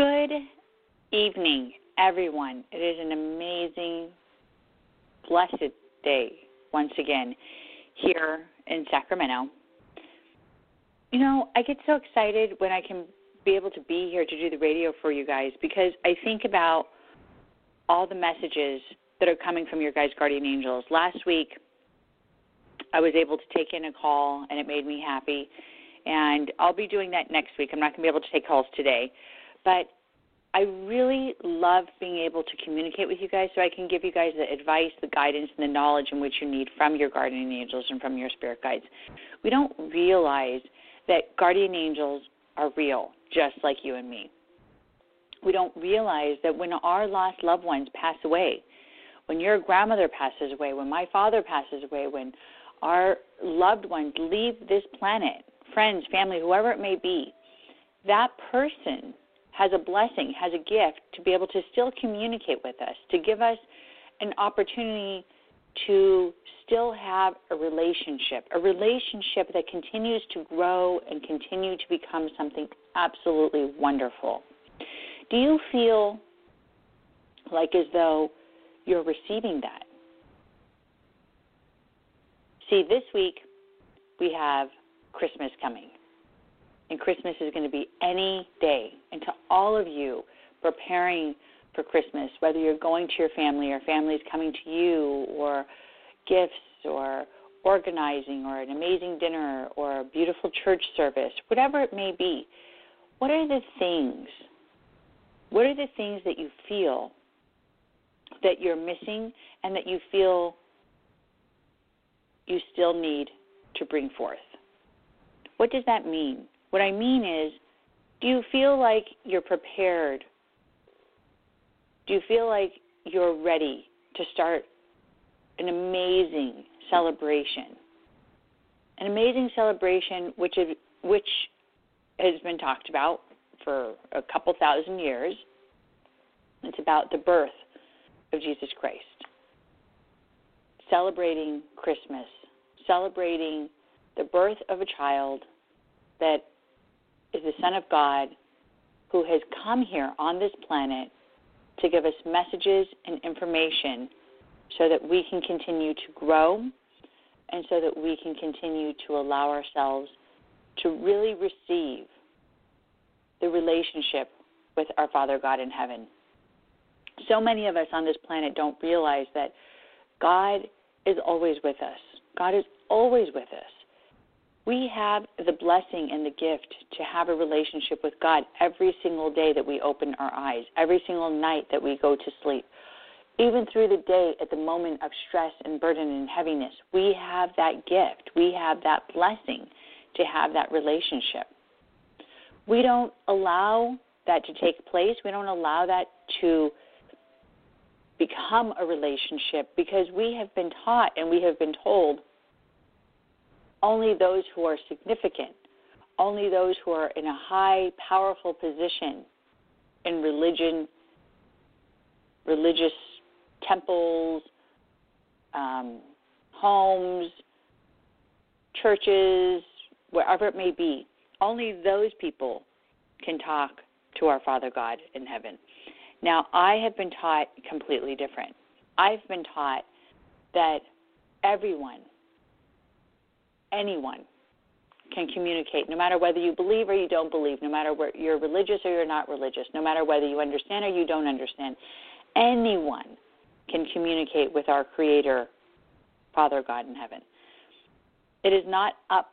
Good evening, everyone. It is an amazing, blessed day once again here in Sacramento. You know, I get so excited when I can be able to be here to do the radio for you guys because I think about all the messages that are coming from your guys' guardian angels. Last week, I was able to take in a call and it made me happy. And I'll be doing that next week. I'm not going to be able to take calls today. But I really love being able to communicate with you guys so I can give you guys the advice, the guidance, and the knowledge in which you need from your guardian angels and from your spirit guides. We don't realize that guardian angels are real, just like you and me. We don't realize that when our lost loved ones pass away, when your grandmother passes away, when my father passes away, when our loved ones leave this planet, friends, family, whoever it may be, that person has a blessing, has a gift to be able to still communicate with us, to give us an opportunity to still have a relationship, a relationship that continues to grow and continue to become something absolutely wonderful. Do you feel like as though you're receiving that? See, this week we have Christmas coming. And Christmas is going to be any day. And to all of you preparing for Christmas, whether you're going to your family or family's coming to you, or gifts, or organizing, or an amazing dinner, or a beautiful church service, whatever it may be, what are the things? What are the things that you feel that you're missing and that you feel you still need to bring forth? What does that mean? What I mean is, do you feel like you're prepared? Do you feel like you're ready to start an amazing celebration? An amazing celebration which is, which has been talked about for a couple thousand years. It's about the birth of Jesus Christ. Celebrating Christmas, celebrating the birth of a child that is the Son of God who has come here on this planet to give us messages and information so that we can continue to grow and so that we can continue to allow ourselves to really receive the relationship with our Father God in heaven. So many of us on this planet don't realize that God is always with us. God is always with us we have the blessing and the gift to have a relationship with God every single day that we open our eyes, every single night that we go to sleep. Even through the day at the moment of stress and burden and heaviness, we have that gift. We have that blessing to have that relationship. We don't allow that to take place. We don't allow that to become a relationship because we have been taught and we have been told only those who are significant, only those who are in a high, powerful position in religion, religious temples, um, homes, churches, wherever it may be, only those people can talk to our Father God in heaven. Now, I have been taught completely different. I've been taught that everyone anyone can communicate, no matter whether you believe or you don't believe, no matter where you're religious or you're not religious, no matter whether you understand or you don't understand. Anyone can communicate with our Creator, Father God in heaven. It is not up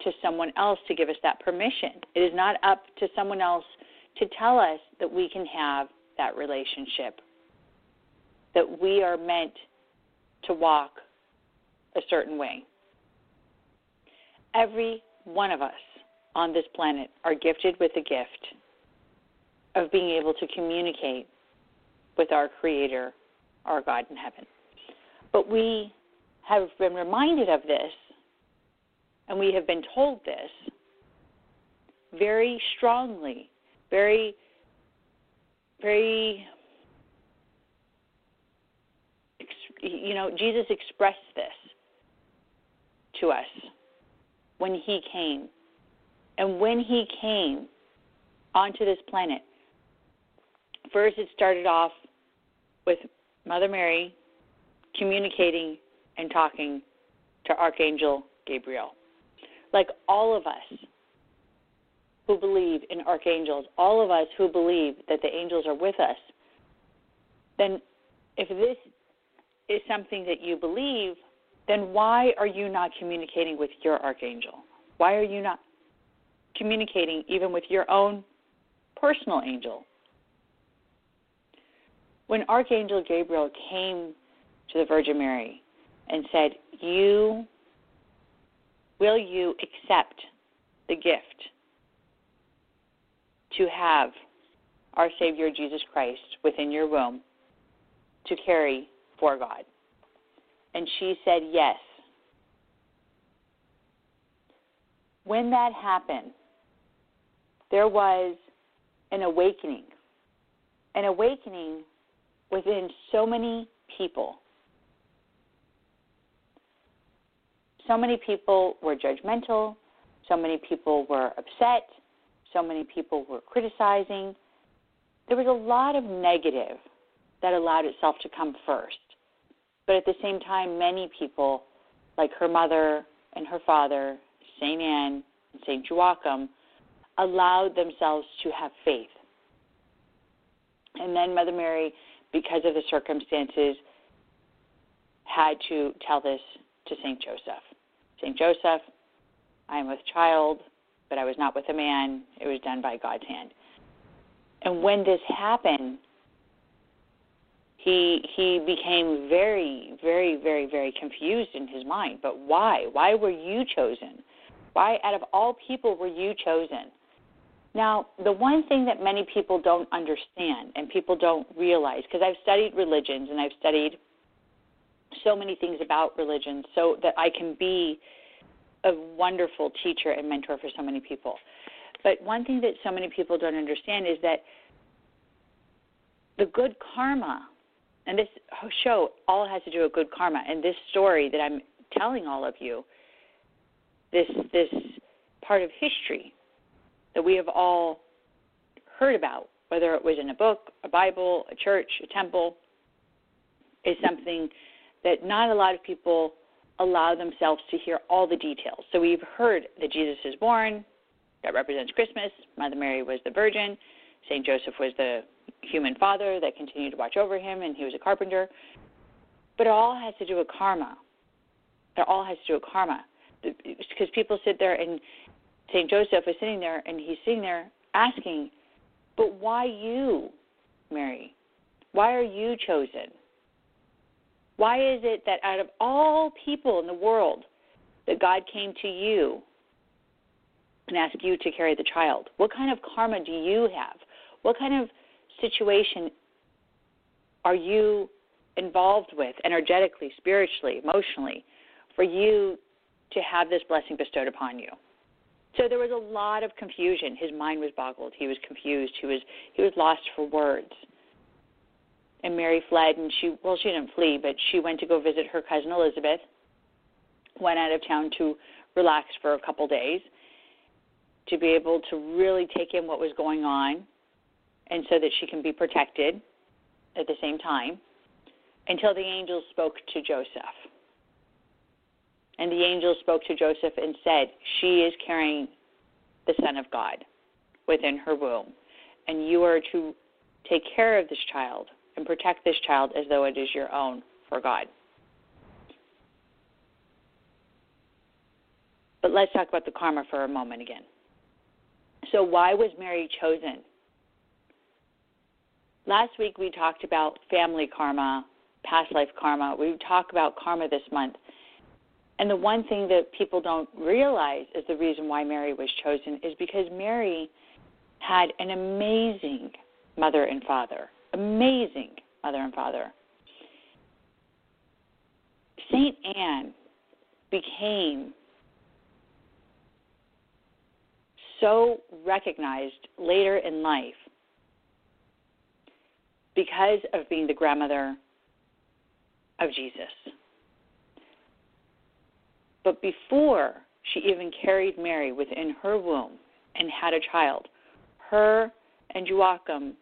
to someone else to give us that permission. It is not up to someone else to tell us that we can have that relationship, that we are meant to walk a certain way every one of us on this planet are gifted with the gift of being able to communicate with our Creator, our God in heaven. But we have been reminded of this, and we have been told this very strongly, very, very, you know, Jesus expressed this to us when he came. And when he came onto this planet, First, it started off with Mother Mary communicating and talking to Archangel Gabriel. Like all of us who believe in archangels, all of us who believe that the angels are with us, then if this is something that you believe, then why are you not communicating with your archangel? Why are you not communicating even with your own personal angel? When Archangel Gabriel came to the Virgin Mary and said, "You will you accept the gift to have our Savior Jesus Christ within your womb to carry for God?" And she said, "Yes." When that happened, there was an awakening. An awakening within so many people. So many people were judgmental, so many people were upset, so many people were criticizing. There was a lot of negative that allowed itself to come first. But at the same time, many people, like her mother and her father, St. Anne and St. Joachim, allowed themselves to have faith. And then Mother Mary because of the circumstances, had to tell this to St. Joseph. St. Joseph, I am with child, but I was not with a man. It was done by God's hand. And when this happened, he he became very, very, very, very confused in his mind. But why? Why were you chosen? Why, out of all people, were you chosen? Now, the one thing that many people don't understand and people don't realize, because I've studied religions and I've studied so many things about religion so that I can be a wonderful teacher and mentor for so many people. But one thing that so many people don't understand is that the good karma, and this show all has to do with good karma, and this story that I'm telling all of you, this this part of history that we have all heard about, whether it was in a book, a Bible, a church, a temple, is something that not a lot of people allow themselves to hear all the details. So we've heard that Jesus is born, that represents Christmas, Mother Mary was the virgin, St. Joseph was the human father that continued to watch over him, and he was a carpenter. But it all has to do with karma. It all has to do with karma. Because people sit there and St. Joseph was sitting there and he's sitting there asking, But why you, Mary? Why are you chosen? Why is it that out of all people in the world, that God came to you and asked you to carry the child? What kind of karma do you have? What kind of situation are you involved with energetically, spiritually, emotionally for you to have this blessing bestowed upon you? So there was a lot of confusion. His mind was boggled. He was confused. He was he was lost for words. And Mary fled, and she well, she didn't flee, but she went to go visit her cousin Elizabeth. Went out of town to relax for a couple days, to be able to really take in what was going on, and so that she can be protected at the same time, until the angels spoke to Joseph. And the angel spoke to Joseph and said, She is carrying the Son of God within her womb. And you are to take care of this child and protect this child as though it is your own for God. But let's talk about the karma for a moment again. So, why was Mary chosen? Last week we talked about family karma, past life karma. We talk about karma this month. And the one thing that people don't realize is the reason why Mary was chosen is because Mary had an amazing mother and father. Amazing mother and father. St. Anne became so recognized later in life because of being the grandmother of Jesus. But before she even carried Mary within her womb and had a child, her and Joachim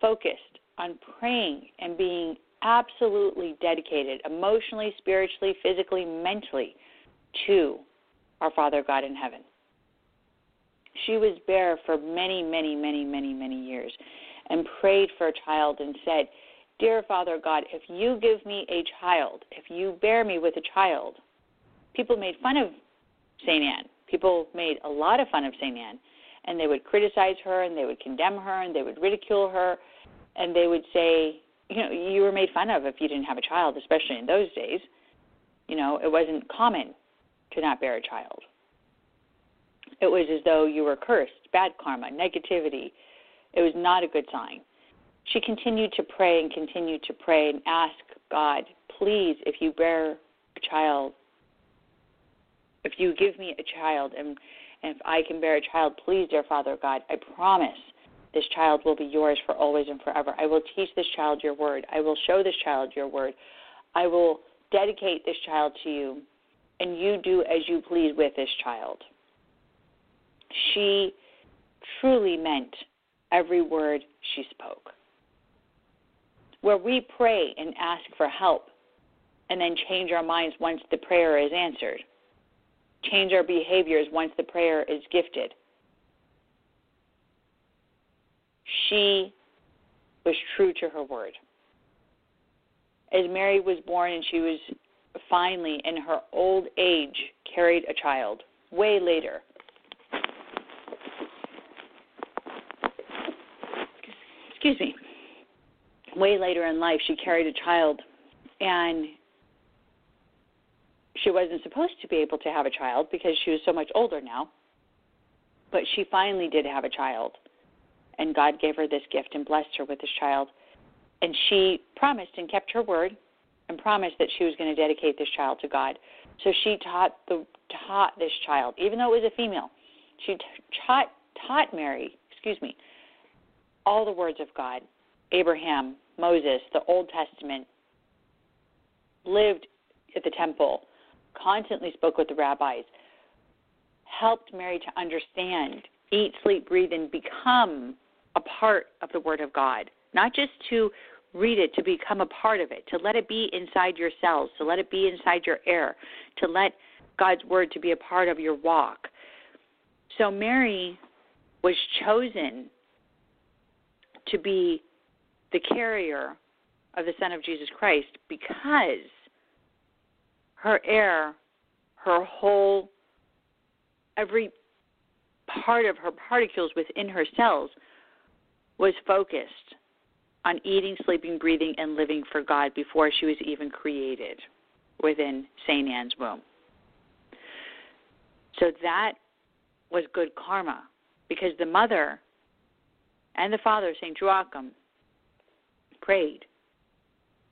focused on praying and being absolutely dedicated emotionally, spiritually, physically, mentally to our Father God in heaven. She was bare for many, many, many, many, many years and prayed for a child and said, Dear Father God, if you give me a child, if you bear me with a child, people made fun of St. Anne. People made a lot of fun of St. Anne. And they would criticize her and they would condemn her and they would ridicule her and they would say, you know, you were made fun of if you didn't have a child, especially in those days. You know, it wasn't common to not bear a child. It was as though you were cursed, bad karma, negativity. It was not a good sign. She continued to pray and continued to pray and ask God, please, if you bear a child, if you give me a child and, and if I can bear a child, please, dear Father God, I promise this child will be yours for always and forever. I will teach this child your word. I will show this child your word. I will dedicate this child to you, and you do as you please with this child. She truly meant every word she spoke. Where we pray and ask for help and then change our minds once the prayer is answered, change our behaviors once the prayer is gifted she was true to her word. As Mary was born and she was finally, in her old age, carried a child, way later. Excuse me. Way later in life, she carried a child, and she wasn't supposed to be able to have a child because she was so much older now. But she finally did have a child and God gave her this gift and blessed her with this child. And she promised and kept her word and promised that she was going to dedicate this child to God. So she taught the taught this child, even though it was a female. She taught taught Mary, excuse me, all the words of God. Abraham, Moses, the Old Testament, lived at the temple, constantly spoke with the rabbis, helped Mary to understand, eat, sleep, breathe, and become a part of the Word of God, not just to read it, to become a part of it, to let it be inside your cells, to let it be inside your air, to let God's Word to be a part of your walk. So Mary was chosen to be the carrier of the Son of Jesus Christ because her air, her whole, every part of her particles within her cells was focused on eating, sleeping, breathing, and living for God before she was even created within St. Anne's womb. So that was good karma because the mother and the father, St. Joachim, prayed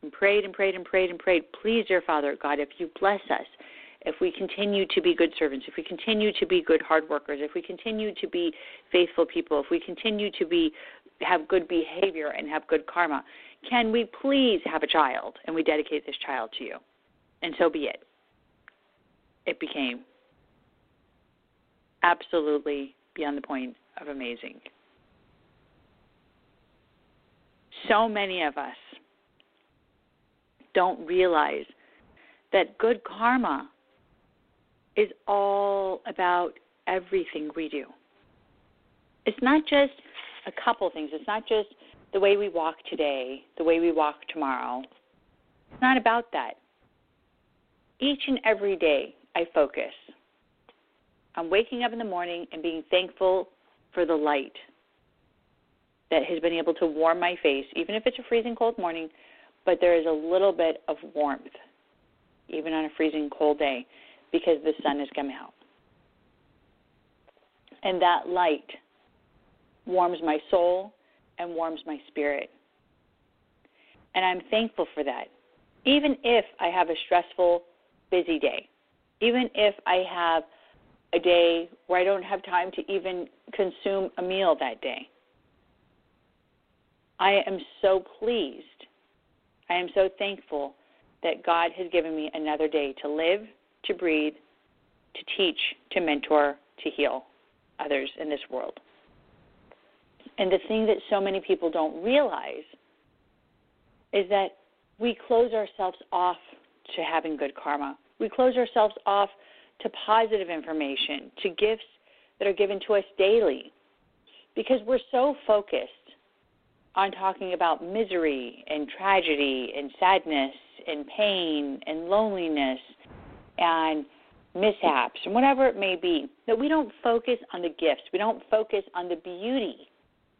and prayed and prayed and prayed and prayed. Please, dear Father God, if you bless us, if we continue to be good servants, if we continue to be good hard workers, if we continue to be faithful people, if we continue to be have good behavior and have good karma. Can we please have a child and we dedicate this child to you? And so be it. It became absolutely beyond the point of amazing. So many of us don't realize that good karma is all about everything we do. It's not just a couple things. It's not just the way we walk today, the way we walk tomorrow. It's not about that. Each and every day, I focus on waking up in the morning and being thankful for the light that has been able to warm my face, even if it's a freezing cold morning, but there is a little bit of warmth, even on a freezing cold day, because the sun has come out. And that light warms my soul and warms my spirit. And I'm thankful for that. Even if I have a stressful, busy day, even if I have a day where I don't have time to even consume a meal that day, I am so pleased. I am so thankful that God has given me another day to live, to breathe, to teach, to mentor, to heal others in this world. And the thing that so many people don't realize is that we close ourselves off to having good karma. We close ourselves off to positive information, to gifts that are given to us daily, because we're so focused on talking about misery and tragedy and sadness and pain and loneliness and mishaps and whatever it may be that we don't focus on the gifts. We don't focus on the beauty,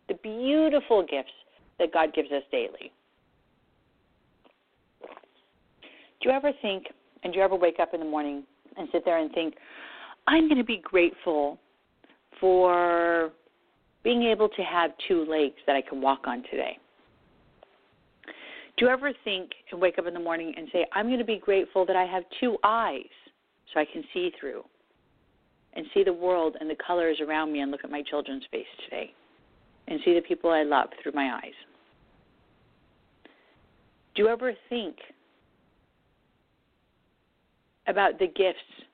the beautiful gifts that God gives us daily. Do you ever think, and do you ever wake up in the morning and sit there and think, I'm going to be grateful for being able to have two legs that I can walk on today? Do you ever think and wake up in the morning and say, I'm going to be grateful that I have two eyes so I can see through and see the world and the colors around me and look at my children's face today and see the people I love through my eyes? Do you ever think about the gifts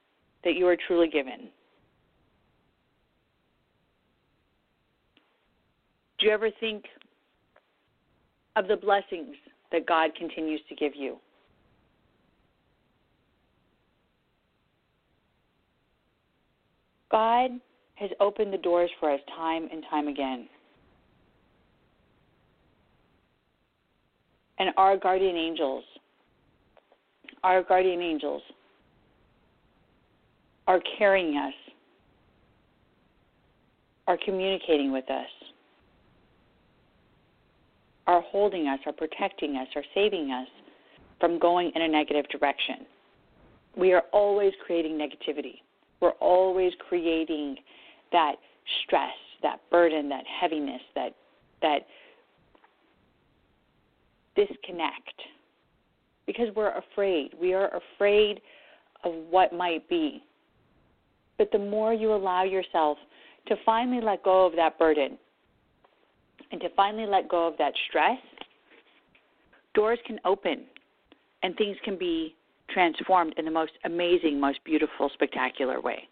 that you are truly given? Do you ever think of the blessings that God continues to give you? God has opened the doors for us time and time again. And our guardian angels, our guardian angels are carrying us, are communicating with us, are holding us, are protecting us, are saving us from going in a negative direction. We are always creating negativity. We're always creating that stress, that burden, that heaviness, that that disconnect because we're afraid. We are afraid of what might be. But the more you allow yourself to finally let go of that burden and to finally let go of that stress, doors can open and things can be transformed in the most amazing, most beautiful, spectacular way.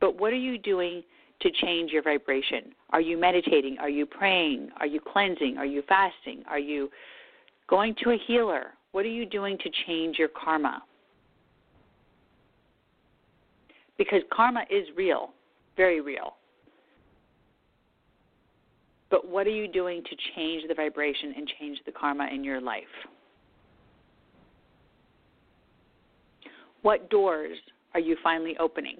But what are you doing to change your vibration? Are you meditating? Are you praying? Are you cleansing? Are you fasting? Are you going to a healer? What are you doing to change your karma? because karma is real, very real. But what are you doing to change the vibration and change the karma in your life? What doors are you finally opening?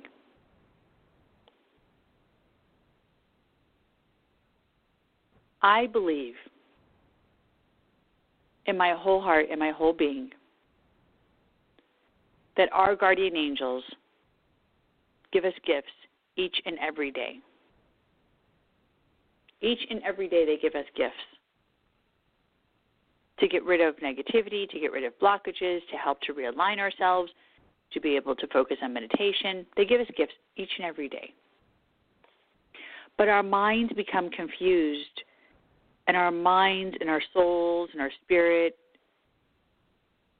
I believe in my whole heart and my whole being that our guardian angels give us gifts each and every day. Each and every day, they give us gifts to get rid of negativity, to get rid of blockages, to help to realign ourselves, to be able to focus on meditation. They give us gifts each and every day. But our minds become confused, and our minds and our souls and our spirit,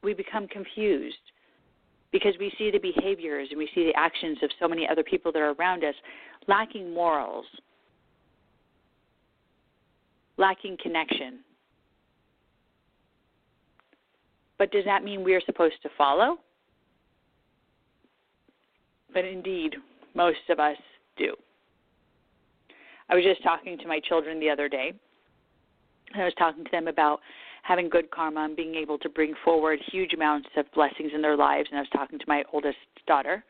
we become confused because we see the behaviors and we see the actions of so many other people that are around us lacking morals, lacking connection. But does that mean we are supposed to follow? But indeed, most of us do. I was just talking to my children the other day. I was talking to them about having good karma and being able to bring forward huge amounts of blessings in their lives. And I was talking to my oldest daughter.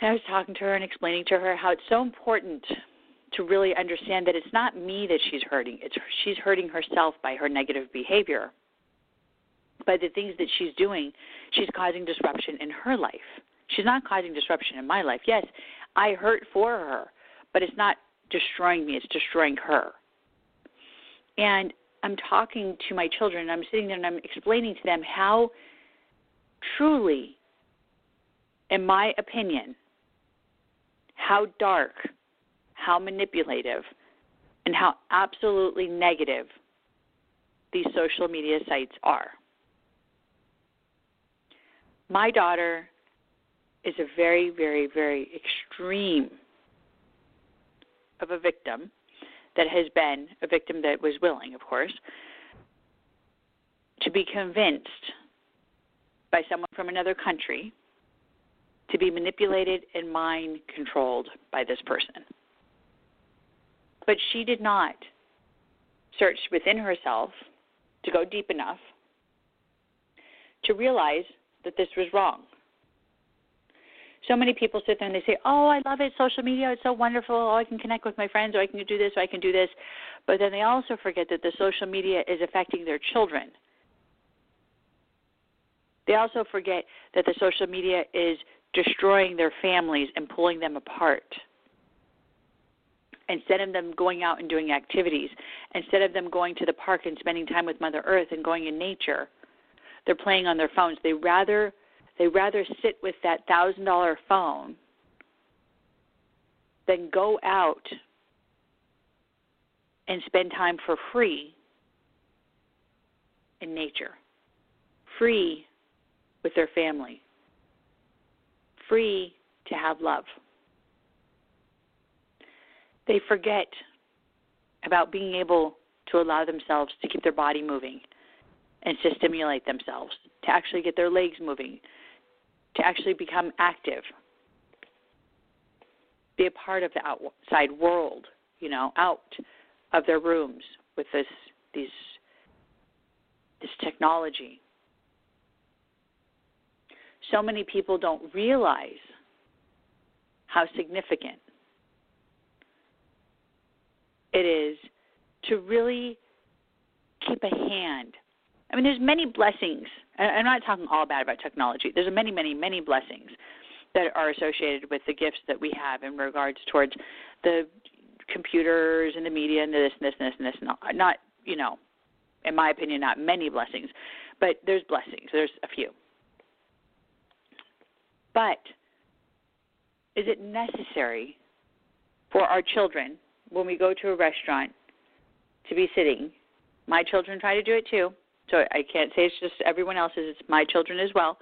And I was talking to her and explaining to her how it's so important to really understand that it's not me that she's hurting. It's she's hurting herself by her negative behavior. By the things that she's doing, she's causing disruption in her life. She's not causing disruption in my life. Yes, I hurt for her, but it's not destroying me, it's destroying her. And I'm talking to my children, and I'm sitting there and I'm explaining to them how truly, in my opinion, how dark, how manipulative, and how absolutely negative these social media sites are. My daughter is a very, very, very extreme of a victim that has been a victim that was willing, of course, to be convinced by someone from another country to be manipulated and mind controlled by this person. But she did not search within herself to go deep enough to realize that this was wrong. So many people sit there and they say, Oh, I love it, social media, it's so wonderful. Oh, I can connect with my friends, or I can do this, or I can do this. But then they also forget that the social media is affecting their children. They also forget that the social media is destroying their families and pulling them apart. Instead of them going out and doing activities, instead of them going to the park and spending time with Mother Earth and going in nature, they're playing on their phones. They rather they rather sit with that thousand dollar phone than go out and spend time for free in nature, free with their family, free to have love. They forget about being able to allow themselves to keep their body moving and to stimulate themselves, to actually get their legs moving, to actually become active, be a part of the outside world, you know, out of their rooms with this these this technology. So many people don't realize how significant it is to really keep a hand. I mean, there's many blessings. I'm not talking all bad about technology. There's many, many, many blessings that are associated with the gifts that we have in regards towards the computers and the media and this and this and this and this. Not, not you know, in my opinion, not many blessings, but there's blessings. There's a few. But is it necessary for our children when we go to a restaurant to be sitting? My children try to do it too, so I can't say it's just everyone else's, it's my children as well,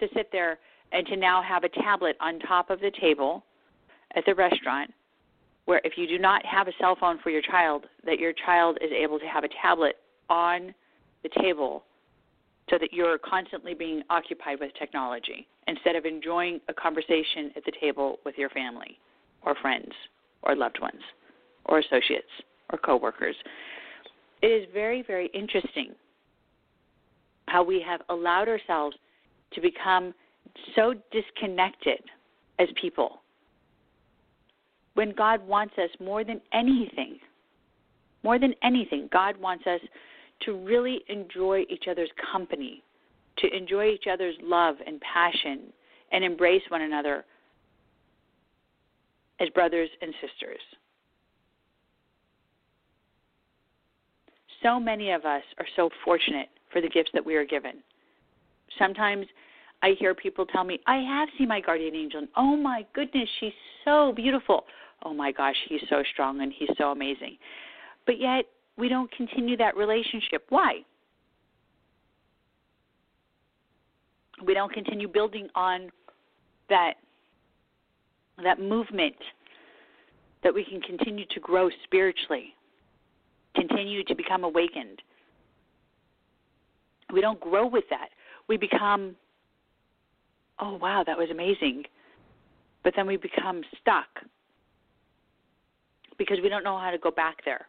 to sit there and to now have a tablet on top of the table at the restaurant where if you do not have a cell phone for your child, that your child is able to have a tablet on the table so that you're constantly being occupied with technology instead of enjoying a conversation at the table with your family or friends or loved ones or associates or coworkers. It is very, very interesting how we have allowed ourselves to become so disconnected as people when God wants us more than anything, more than anything, God wants us to really enjoy each other's company, to enjoy each other's love and passion, and embrace one another as brothers and sisters. So many of us are so fortunate for the gifts that we are given. Sometimes I hear people tell me, I have seen my guardian angel, and oh my goodness, she's so beautiful. Oh my gosh, he's so strong and he's so amazing. But yet, we don't continue that relationship. Why? We don't continue building on that that movement that we can continue to grow spiritually, continue to become awakened. We don't grow with that. We become, oh, wow, that was amazing. But then we become stuck because we don't know how to go back there.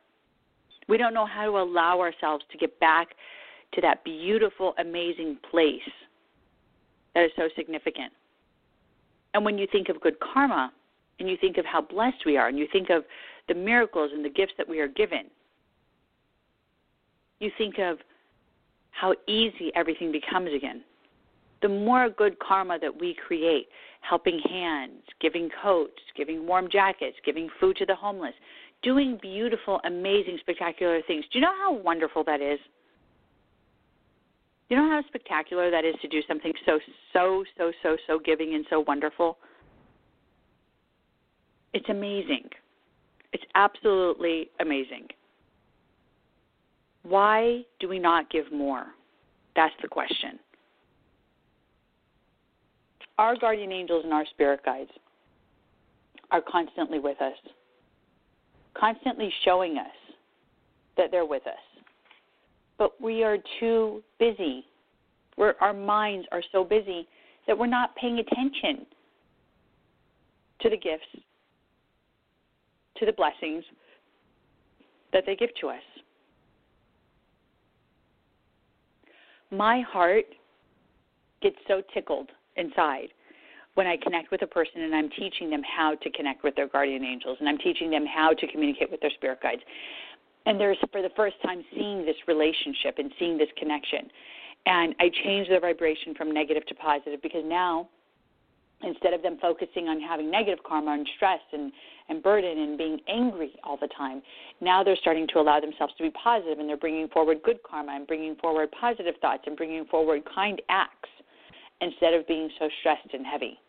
We don't know how to allow ourselves to get back to that beautiful, amazing place that is so significant. And when you think of good karma, and you think of how blessed we are, and you think of the miracles and the gifts that we are given, you think of how easy everything becomes again. The more good karma that we create, helping hands, giving coats, giving warm jackets, giving food to the homeless, doing beautiful, amazing, spectacular things. Do you know how wonderful that is? You know how spectacular that is to do something so, so, so, so, so giving and so wonderful? It's amazing. It's absolutely amazing. Why do we not give more? That's the question. Our guardian angels and our spirit guides are constantly with us constantly showing us that they're with us. But we are too busy. We're, our minds are so busy that we're not paying attention to the gifts, to the blessings that they give to us. My heart gets so tickled inside when I connect with a person and I'm teaching them how to connect with their guardian angels and I'm teaching them how to communicate with their spirit guides. And there's for the first time seeing this relationship and seeing this connection. And I change their vibration from negative to positive because now instead of them focusing on having negative karma and stress and, and burden and being angry all the time, now they're starting to allow themselves to be positive and they're bringing forward good karma and bringing forward positive thoughts and bringing forward kind acts instead of being so stressed and heavy.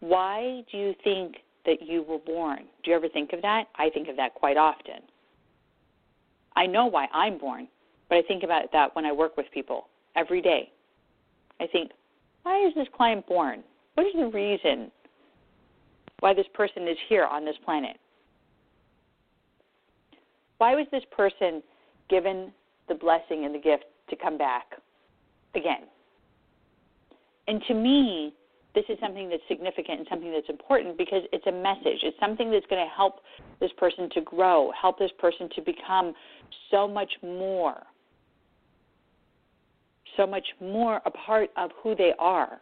Why do you think that you were born? Do you ever think of that? I think of that quite often. I know why I'm born, but I think about that when I work with people every day. I think, why is this client born? What is the reason why this person is here on this planet? Why was this person given the blessing and the gift to come back again? And to me, this is something that's significant and something that's important because it's a message. It's something that's going to help this person to grow, help this person to become so much more, so much more a part of who they are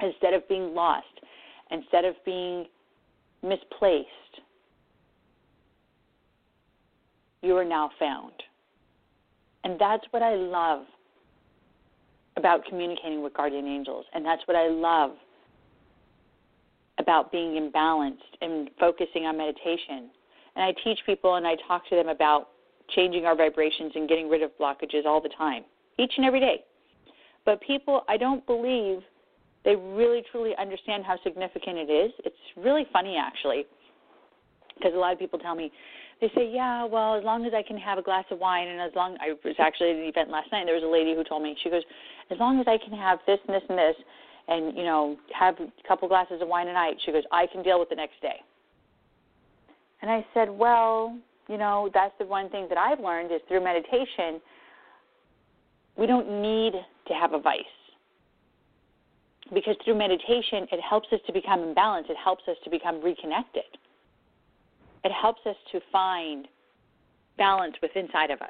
instead of being lost, instead of being misplaced. You are now found. And that's what I love about communicating with guardian angels. And that's what I love about being imbalanced and focusing on meditation. And I teach people and I talk to them about changing our vibrations and getting rid of blockages all the time, each and every day. But people, I don't believe they really truly understand how significant it is. It's really funny, actually, because a lot of people tell me, they say, yeah, well, as long as I can have a glass of wine, and as long I was actually at an event last night. and There was a lady who told me, she goes, as long as I can have this and this and this, and you know, have a couple glasses of wine a night, she goes, I can deal with the next day. And I said, well, you know, that's the one thing that I've learned is through meditation, we don't need to have a vice. Because through meditation, it helps us to become in balance. It helps us to become reconnected. It helps us to find balance within inside of us.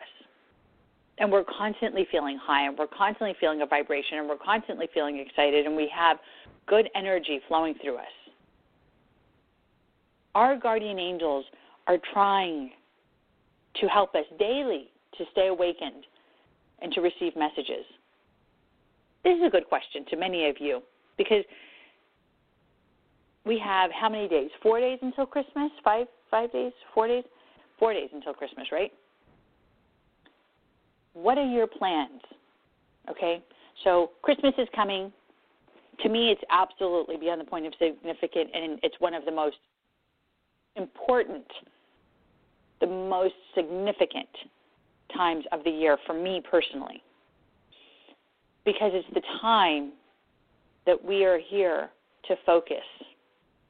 And we're constantly feeling high and we're constantly feeling a vibration and we're constantly feeling excited and we have good energy flowing through us. Our guardian angels are trying to help us daily to stay awakened and to receive messages? This is a good question to many of you because we have how many days? Four days until Christmas? Five? Five days? Four days? Four days until Christmas, right? What are your plans? Okay, so Christmas is coming. To me, it's absolutely beyond the point of significant, and it's one of the most important the most significant times of the year for me personally. Because it's the time that we are here to focus.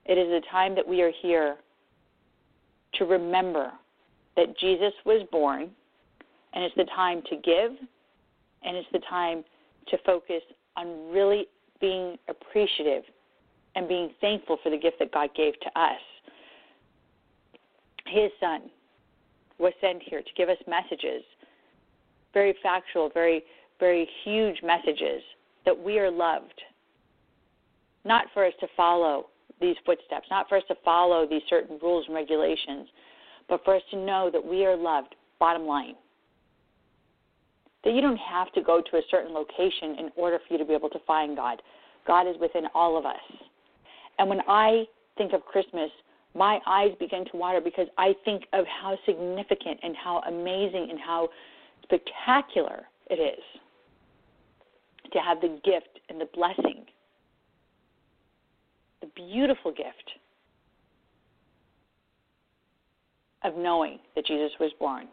It is the time that we are here to remember that Jesus was born, and it's the time to give, and it's the time to focus on really being appreciative and being thankful for the gift that God gave to us. His Son, was sent here to give us messages, very factual, very, very huge messages that we are loved. Not for us to follow these footsteps, not for us to follow these certain rules and regulations, but for us to know that we are loved, bottom line. That you don't have to go to a certain location in order for you to be able to find God. God is within all of us. And when I think of Christmas, my eyes begin to water because I think of how significant and how amazing and how spectacular it is to have the gift and the blessing, the beautiful gift of knowing that Jesus was born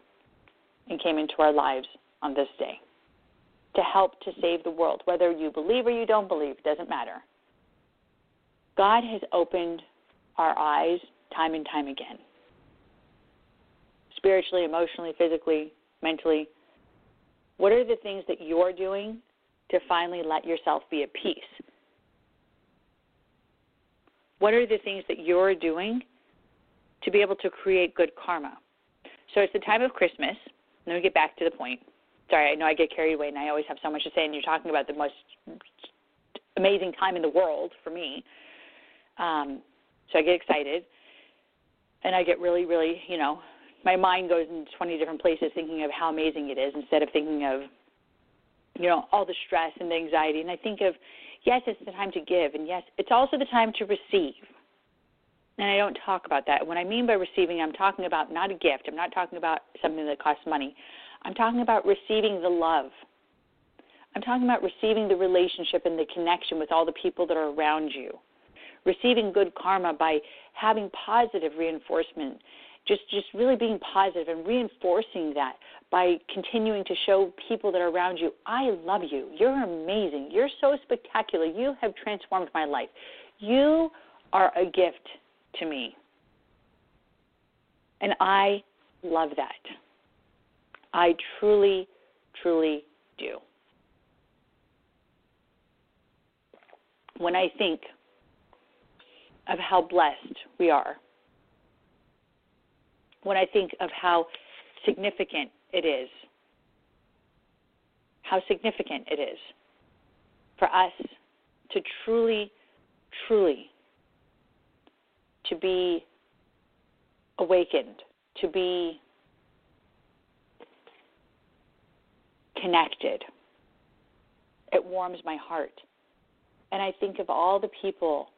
and came into our lives on this day to help to save the world. Whether you believe or you don't believe, doesn't matter. God has opened our eyes time and time again. Spiritually, emotionally, physically, mentally. What are the things that you're doing to finally let yourself be at peace? What are the things that you're doing to be able to create good karma? So it's the time of Christmas. Let me get back to the point. Sorry, I know I get carried away and I always have so much to say, and you're talking about the most amazing time in the world for me. Um, so I get excited and I get really, really, you know, my mind goes in 20 different places thinking of how amazing it is instead of thinking of, you know, all the stress and the anxiety. And I think of, yes, it's the time to give, and yes, it's also the time to receive. And I don't talk about that. When I mean by receiving, I'm talking about not a gift. I'm not talking about something that costs money. I'm talking about receiving the love. I'm talking about receiving the relationship and the connection with all the people that are around you. Receiving good karma by having positive reinforcement. Just just really being positive and reinforcing that by continuing to show people that are around you, I love you. You're amazing. You're so spectacular. You have transformed my life. You are a gift to me. And I love that. I truly, truly do. When I think of how blessed we are, when I think of how significant it is, how significant it is for us to truly, truly to be awakened, to be connected. It warms my heart. And I think of all the people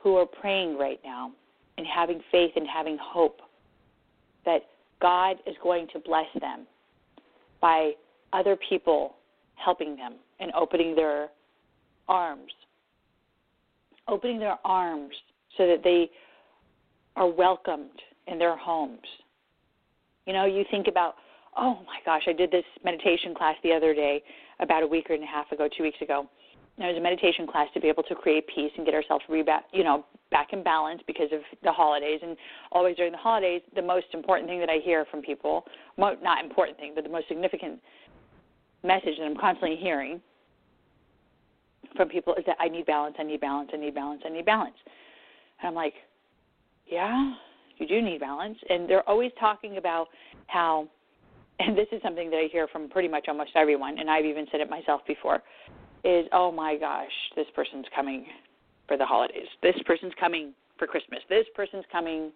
who are praying right now and having faith and having hope that God is going to bless them by other people helping them and opening their arms. Opening their arms so that they are welcomed in their homes. You know, you think about, oh my gosh, I did this meditation class the other day, about a week and a half ago, two weeks ago. Was a meditation class to be able to create peace and get ourselves reba- you know, back in balance because of the holidays. And always during the holidays, the most important thing that I hear from people, not important thing, but the most significant message that I'm constantly hearing from people is that I need balance, I need balance, I need balance, I need balance. And I'm like, yeah, you do need balance. And they're always talking about how, and this is something that I hear from pretty much almost everyone, and I've even said it myself before, is, oh my gosh, this person's coming for the holidays. This person's coming for Christmas. This person's coming.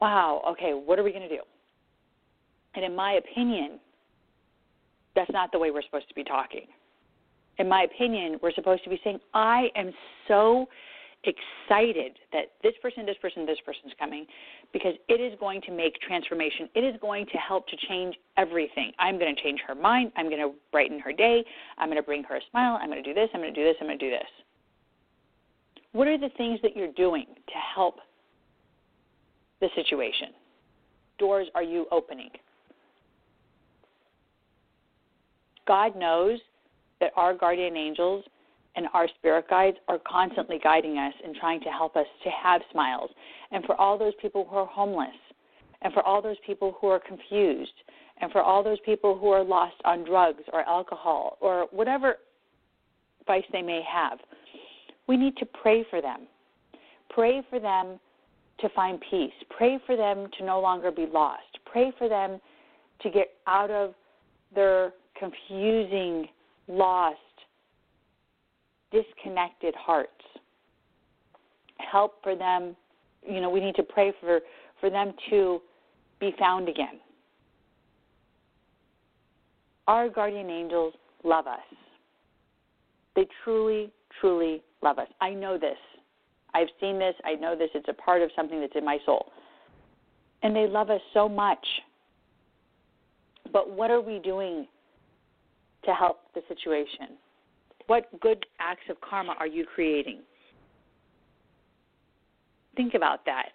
Wow, okay, what are we going to do? And in my opinion, that's not the way we're supposed to be talking. In my opinion, we're supposed to be saying, I am so excited that this person, this person, this person's coming because it is going to make transformation. It is going to help to change everything. I'm going to change her mind. I'm going to brighten her day. I'm going to bring her a smile. I'm going to do this. I'm going to do this. I'm going to do this. What are the things that you're doing to help the situation? Doors are you opening? God knows that our guardian angels and our spirit guides are constantly guiding us and trying to help us to have smiles. And for all those people who are homeless, and for all those people who are confused, and for all those people who are lost on drugs or alcohol or whatever vice they may have, we need to pray for them. Pray for them to find peace. Pray for them to no longer be lost. Pray for them to get out of their confusing, lost, disconnected hearts. Help for them, you know, we need to pray for, for them to be found again. Our guardian angels love us. They truly, truly love us. I know this. I've seen this. I know this. It's a part of something that's in my soul. And they love us so much. But what are we doing to help the situation? What good acts of karma are you creating? Think about that.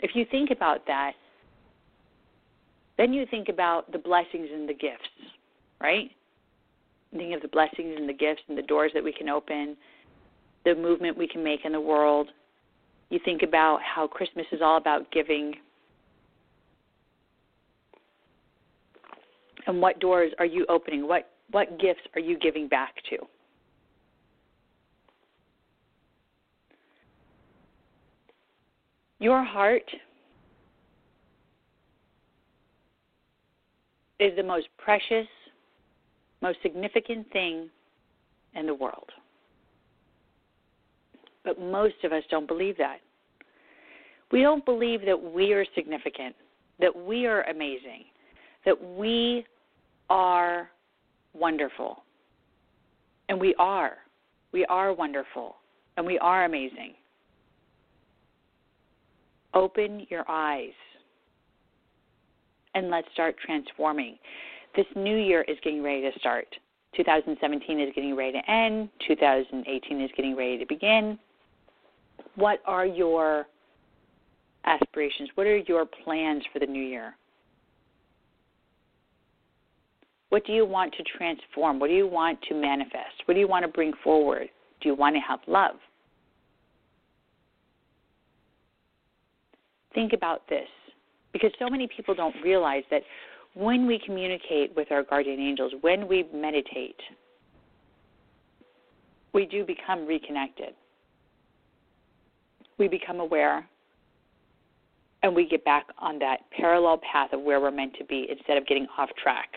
If you think about that, then you think about the blessings and the gifts, right? Think of the blessings and the gifts and the doors that we can open, the movement we can make in the world, You think about how Christmas is all about giving. And what doors are you opening? What what gifts are you giving back to? Your heart is the most precious, most significant thing in the world. But most of us don't believe that. We don't believe that we are significant, that we are amazing, that we are wonderful. And we are. We are wonderful. And we are amazing. Open your eyes and let's start transforming. This new year is getting ready to start. 2017 is getting ready to end. 2018 is getting ready to begin. What are your aspirations? What are your plans for the new year? What do you want to transform? What do you want to manifest? What do you want to bring forward? Do you want to have love? Think about this because so many people don't realize that when we communicate with our guardian angels, when we meditate, we do become reconnected. We become aware and we get back on that parallel path of where we're meant to be instead of getting off track.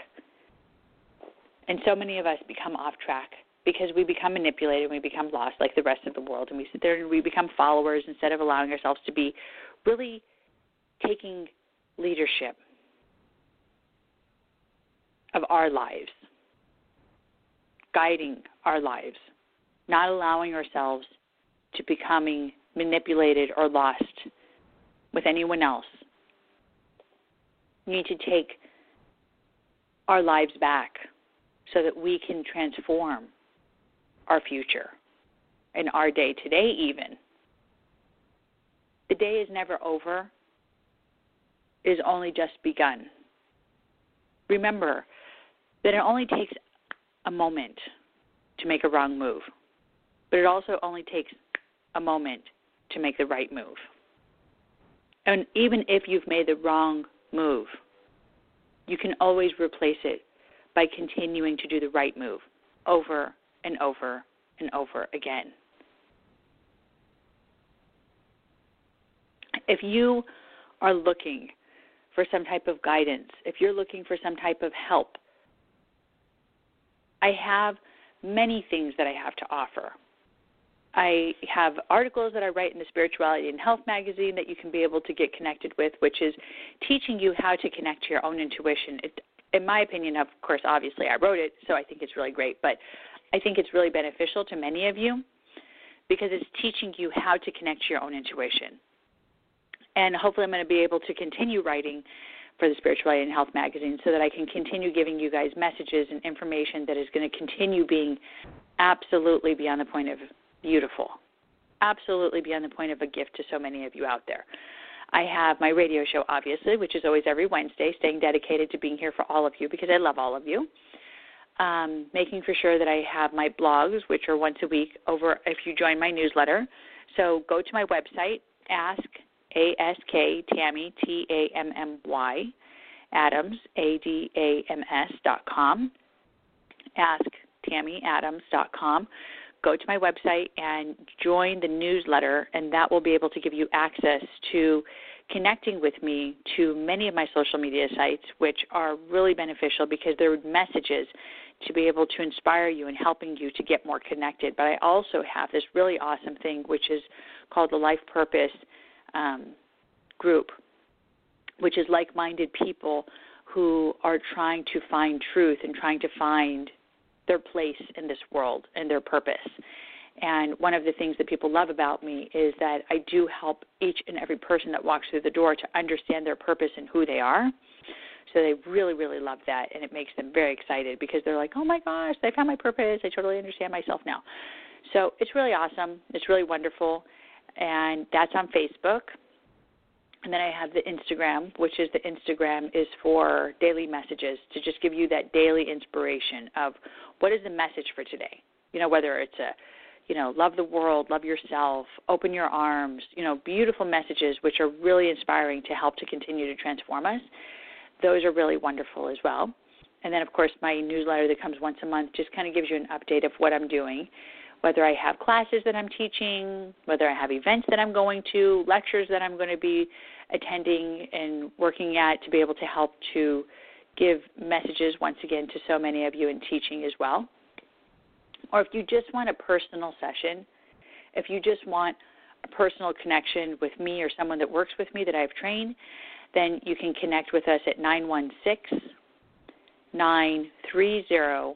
And so many of us become off track because we become manipulated and we become lost like the rest of the world and we sit there and we become followers instead of allowing ourselves to be really taking leadership of our lives, guiding our lives, not allowing ourselves to becoming manipulated or lost with anyone else. We need to take our lives back so that we can transform our future and our day today, even. The day is never over, it is only just begun. Remember that it only takes a moment to make a wrong move, but it also only takes a moment to make the right move. And even if you've made the wrong move, you can always replace it by continuing to do the right move over and over and over again. If you are looking for some type of guidance, if you're looking for some type of help, I have many things that I have to offer. I have articles that I write in the Spirituality and Health magazine that you can be able to get connected with, which is teaching you how to connect to your own intuition. It, in my opinion, of course, obviously I wrote it, so I think it's really great, but I think it's really beneficial to many of you because it's teaching you how to connect to your own intuition. And hopefully, I'm going to be able to continue writing for the Spirituality and Health magazine so that I can continue giving you guys messages and information that is going to continue being absolutely beyond the point of beautiful, absolutely beyond the point of a gift to so many of you out there. I have my radio show, obviously, which is always every Wednesday, staying dedicated to being here for all of you because I love all of you. Um, making for sure that I have my blogs, which are once a week, over if you join my newsletter. So go to my website, ask A S K Tammy T A M M Y Adams A D A M S dot com. Ask Tammy Adams dot com go to my website and join the newsletter, and that will be able to give you access to connecting with me to many of my social media sites, which are really beneficial because they're messages to be able to inspire you and helping you to get more connected. But I also have this really awesome thing, which is called the Life Purpose um, Group, which is like minded people who are trying to find truth and trying to find their place in this world and their purpose. And one of the things that people love about me is that I do help each and every person that walks through the door to understand their purpose and who they are. So they really, really love that, and it makes them very excited because they're like, oh my gosh, I found my purpose. I totally understand myself now. So it's really awesome. It's really wonderful. And that's on Facebook. And then I have the Instagram, which is the Instagram is for daily messages to just give you that daily inspiration of what is the message for today. You know, whether it's a you know, love the world, love yourself, open your arms, you know, beautiful messages which are really inspiring to help to continue to transform us. Those are really wonderful as well. And then, of course, my newsletter that comes once a month just kind of gives you an update of what I'm doing, whether I have classes that I'm teaching, whether I have events that I'm going to, lectures that I'm going to be attending and working at to be able to help to give messages once again to so many of you in teaching as well. Or if you just want a personal session, if you just want a personal connection with me or someone that works with me that I've trained, then you can connect with us at 916 930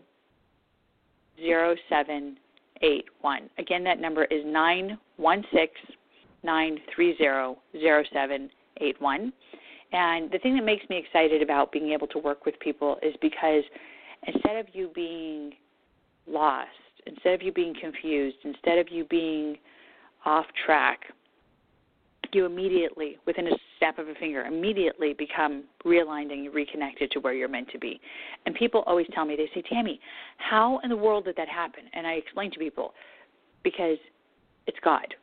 0781. Again, that number is 916 930 0781. And the thing that makes me excited about being able to work with people is because instead of you being lost, instead of you being confused, instead of you being off track, you immediately, within a snap of a finger, immediately become realigned and reconnected to where you're meant to be. And people always tell me, they say, Tammy, how in the world did that happen? And I explain to people, because it's God.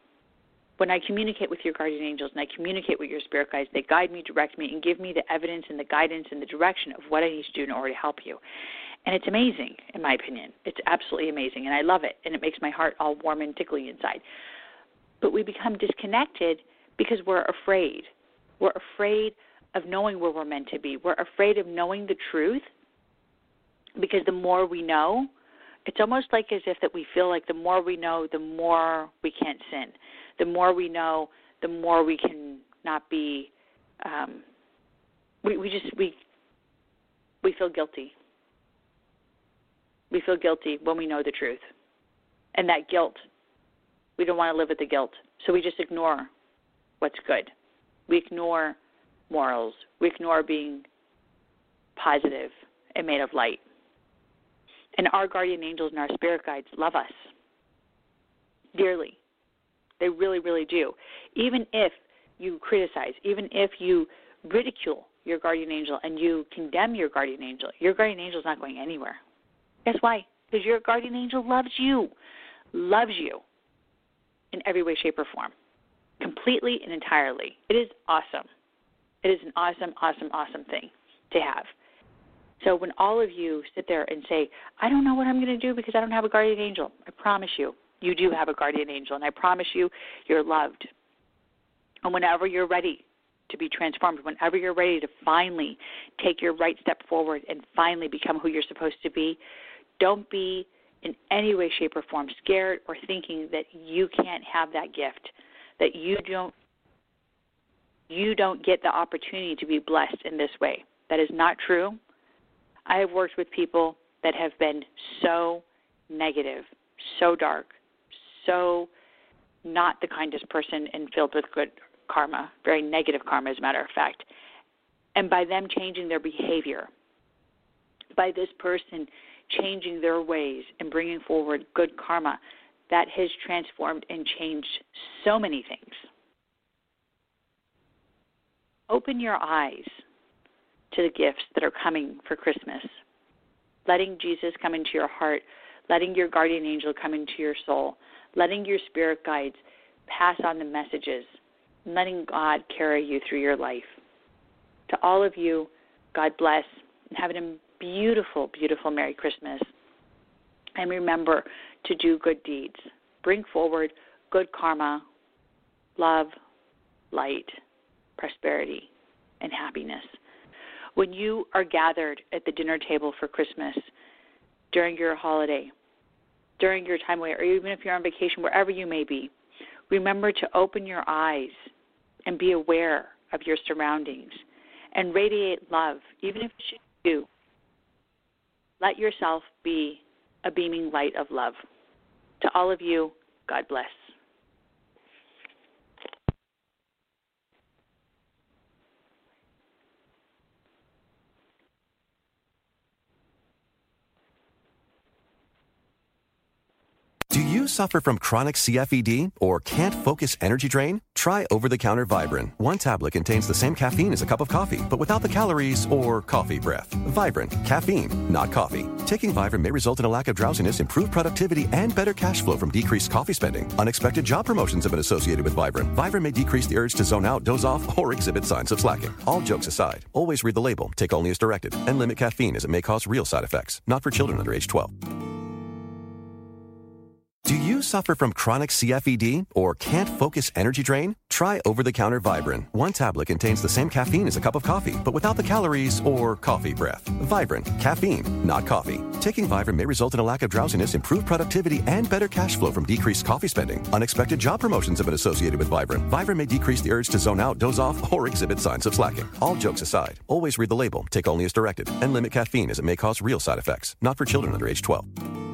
When I communicate with your guardian angels and I communicate with your spirit guides, they guide me, direct me, and give me the evidence and the guidance and the direction of what I need to do in order to help you. And it's amazing, in my opinion. It's absolutely amazing, and I love it, and it makes my heart all warm and tickly inside. But we become disconnected because we're afraid. We're afraid of knowing where we're meant to be. We're afraid of knowing the truth because the more we know, it's almost like as if that we feel like the more we know, the more we can't sin the more we know, the more we can not be. Um, we we just we we feel guilty. We feel guilty when we know the truth, and that guilt. We don't want to live with the guilt, so we just ignore what's good. We ignore morals. We ignore being positive and made of light. And our guardian angels and our spirit guides love us dearly. They really, really do. Even if you criticize, even if you ridicule your guardian angel and you condemn your guardian angel, your guardian angel is not going anywhere. Guess why? Because your guardian angel loves you, loves you in every way, shape, or form, completely and entirely. It is awesome. It is an awesome, awesome, awesome thing to have. So when all of you sit there and say, I don't know what I'm going to do because I don't have a guardian angel, I promise you, you do have a guardian angel, and I promise you, you're loved. And whenever you're ready to be transformed, whenever you're ready to finally take your right step forward and finally become who you're supposed to be, don't be in any way, shape, or form scared or thinking that you can't have that gift, that you don't you don't get the opportunity to be blessed in this way. That is not true. I have worked with people that have been so negative, so dark, so not the kindest person and filled with good karma, very negative karma, as a matter of fact. And by them changing their behavior, by this person changing their ways and bringing forward good karma, that has transformed and changed so many things. Open your eyes to the gifts that are coming for Christmas. Letting Jesus come into your heart, letting your guardian angel come into your soul, letting your spirit guides pass on the messages, letting God carry you through your life. To all of you, God bless and have a beautiful, beautiful Merry Christmas. And remember to do good deeds. Bring forward good karma, love, light, prosperity, and happiness. When you are gathered at the dinner table for Christmas during your holiday, during your time away, or even if you're on vacation, wherever you may be, remember to open your eyes and be aware of your surroundings and radiate love, even if you do. Let yourself be a beaming light of love. To all of you, God bless. Suffer from chronic CFED or can't focus energy drain? Try over the counter Vivarin. One tablet contains the same caffeine as a cup of coffee, but without the calories or coffee breath. Vivarin, caffeine, not coffee. Taking Vivarin may result in a lack of drowsiness, improved productivity, and better cash flow from decreased coffee spending. Unexpected job promotions have been associated with Vivarin. Vivarin may decrease the urge to zone out, doze off, or exhibit signs of slacking. All jokes aside, always read the label, take only as directed, and limit caffeine as it may cause real side effects. Not for children under age 12. Do you suffer from chronic CFED or can't focus energy drain? Try over the counter Vivarin. One tablet contains the same caffeine as a cup of coffee, but without the calories or coffee breath. Vivarin, caffeine, not coffee. Taking Vivarin may result in a lack of drowsiness, improved productivity, and better cash flow from decreased coffee spending. Unexpected job promotions have been associated with Vivarin. Vivarin may decrease the urge to zone out, doze off, or exhibit signs of slacking. All jokes aside, always read the label, take only as directed, and limit caffeine as it may cause real side effects. Not for children under age 12.